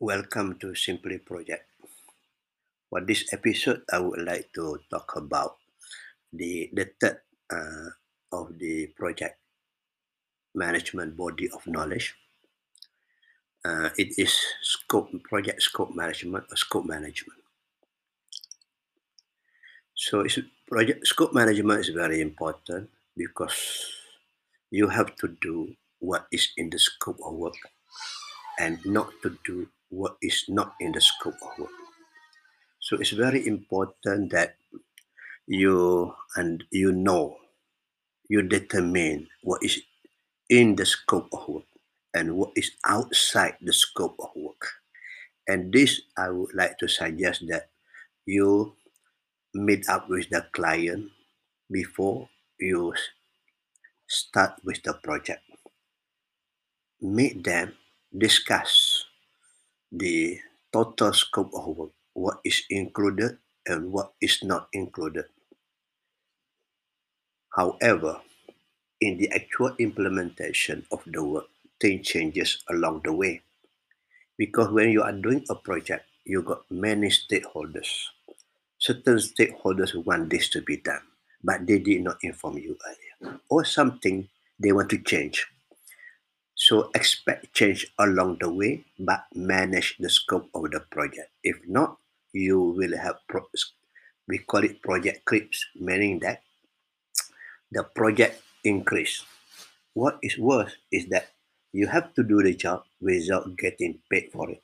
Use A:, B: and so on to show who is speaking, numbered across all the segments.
A: Welcome to Simply Project. For this episode, I would like to talk about the, the third uh, of the project management body of knowledge. Uh, it is scope project scope management or scope management. So it's project scope management is very important because you have to do what is in the scope of work and not to do what is not in the scope of work. So it's very important that you and you know, you determine what is in the scope of work and what is outside the scope of work. And this I would like to suggest that you meet up with the client before you start with the project. Meet them, discuss the total scope of work, what is included and what is not included. However, in the actual implementation of the work, things changes along the way. Because when you are doing a project, you got many stakeholders. Certain stakeholders want this to be done, but they did not inform you earlier. Or something they want to change. So expect change along the way, but manage the scope of the project. If not, you will have, pro- we call it project creeps, meaning that the project increase. What is worse is that you have to do the job without getting paid for it.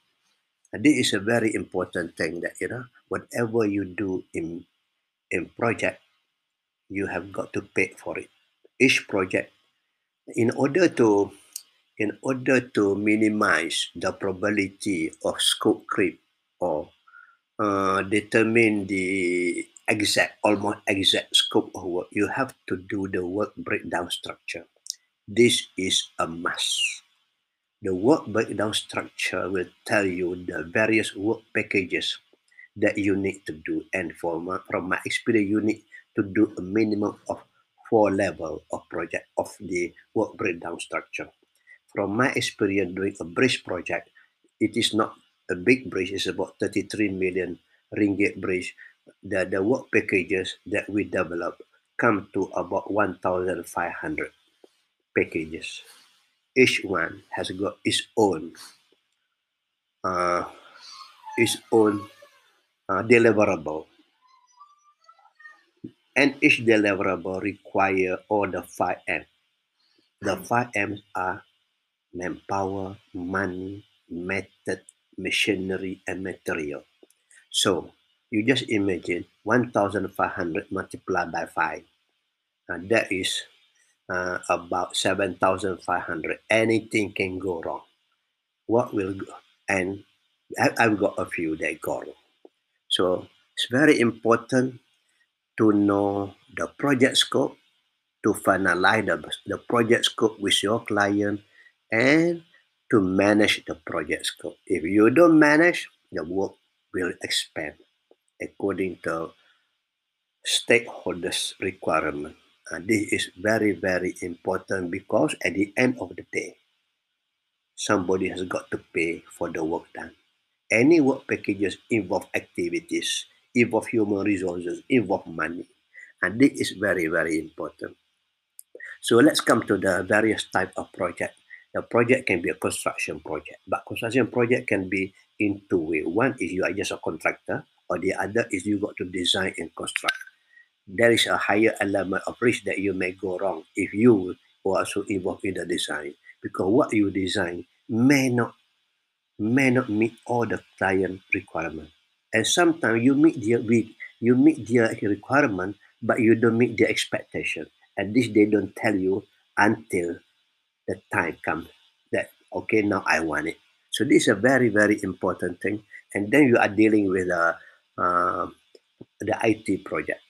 A: And this is a very important thing that you know whatever you do in in project, you have got to pay for it. Each project, in order to in order to minimize the probability of scope creep or uh, determine the exact, almost exact scope of work, you have to do the work breakdown structure. This is a must. The work breakdown structure will tell you the various work packages that you need to do. And for my, from my experience, you need to do a minimum of four level of project of the work breakdown structure. From my experience doing a bridge project, it is not a big bridge, it's about 33 million ringgit bridge the, the work packages that we develop come to about 1,500 packages. Each one has got its own uh, its own uh, deliverable. And each deliverable require all the five M. The five M's are manpower, money, method, machinery, and material. So you just imagine 1500 multiplied by 5 uh, that is uh, about 7500 anything can go wrong. What will go and i've got a few that go wrong. So it's very important to know the project scope to finalize the, the project scope with your client and to manage the project scope if you don't manage the work will expand according to stakeholders requirement. And this is very, very important because at the end of the day, somebody has got to pay for the work done. Any work packages involve activities, involve human resources, involve money. And this is very, very important. So let's come to the various type of project. The project can be a construction project, but construction project can be in two ways. One is you are just a contractor, or the other is you got to design and construct. There is a higher element of risk that you may go wrong if you were also involved in the design because what you design may not may not meet all the client requirement. And sometimes you meet their you meet their requirement, but you don't meet their expectation. And this they don't tell you until the time comes that okay now I want it. So this is a very very important thing. And then you are dealing with a uh, the IT project.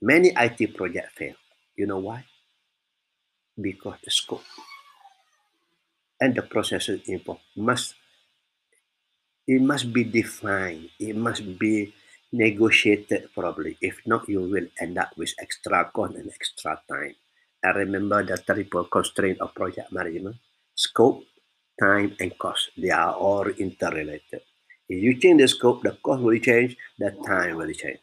A: Many IT projects fail. You know why? Because the scope and the processes involved must it must be defined. It must be negotiated properly. If not, you will end up with extra cost and extra time. I remember the triple constraint of project management: scope, time and cost. They are all interrelated. If you change the scope, the cost will change, the time will change.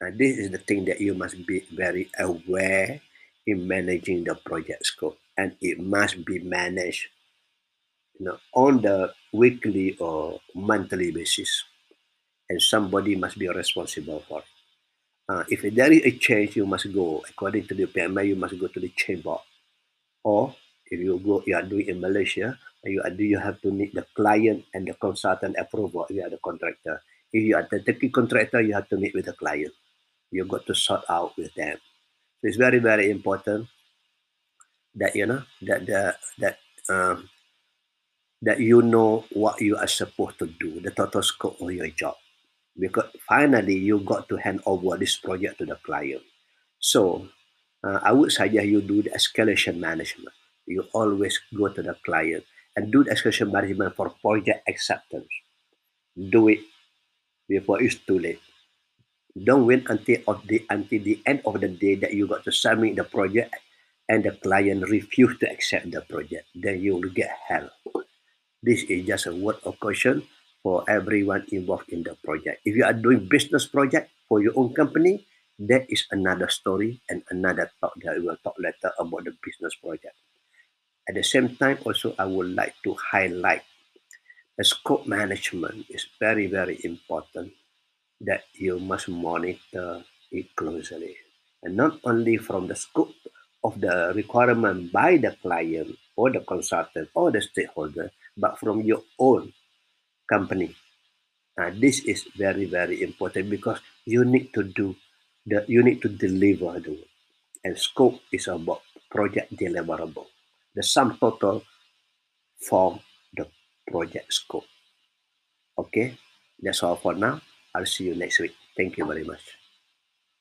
A: And this is the thing that you must be very aware in managing the project scope. And it must be managed you know, on the weekly or monthly basis. And somebody must be responsible for it. Uh, if there is a change, you must go, according to the PMI, you must go to the chamber. Or if you go, you are doing in Malaysia, you, are, do you have to need the client and the consultant approval if you are the contractor. If you are the technical contractor, you have to meet with the client. You got to sort out with them. So it's very, very important that you know that the that um, that you know what you are supposed to do, the total scope of your job. Because finally you got to hand over this project to the client. So uh, I would suggest you do the escalation management. You always go to the client and do the escalation management for project acceptance. Do it before it's too late. Don't wait until of the until the end of the day that you got to submit the project and the client refuse to accept the project. Then you will get hell. This is just a word of caution for everyone involved in the project. If you are doing business project for your own company, that is another story and another talk that we will talk later about the business project. At the same time, also I would like to highlight the scope management is very, very important that you must monitor it closely. And not only from the scope of the requirement by the client or the consultant or the stakeholder, but from your own company. Uh, this is very, very important because you need to do the you need to deliver the work. And scope is about project deliverable. The sum total for the project scope. Okay, that's all for now. I'll see you next week. Thank you very much.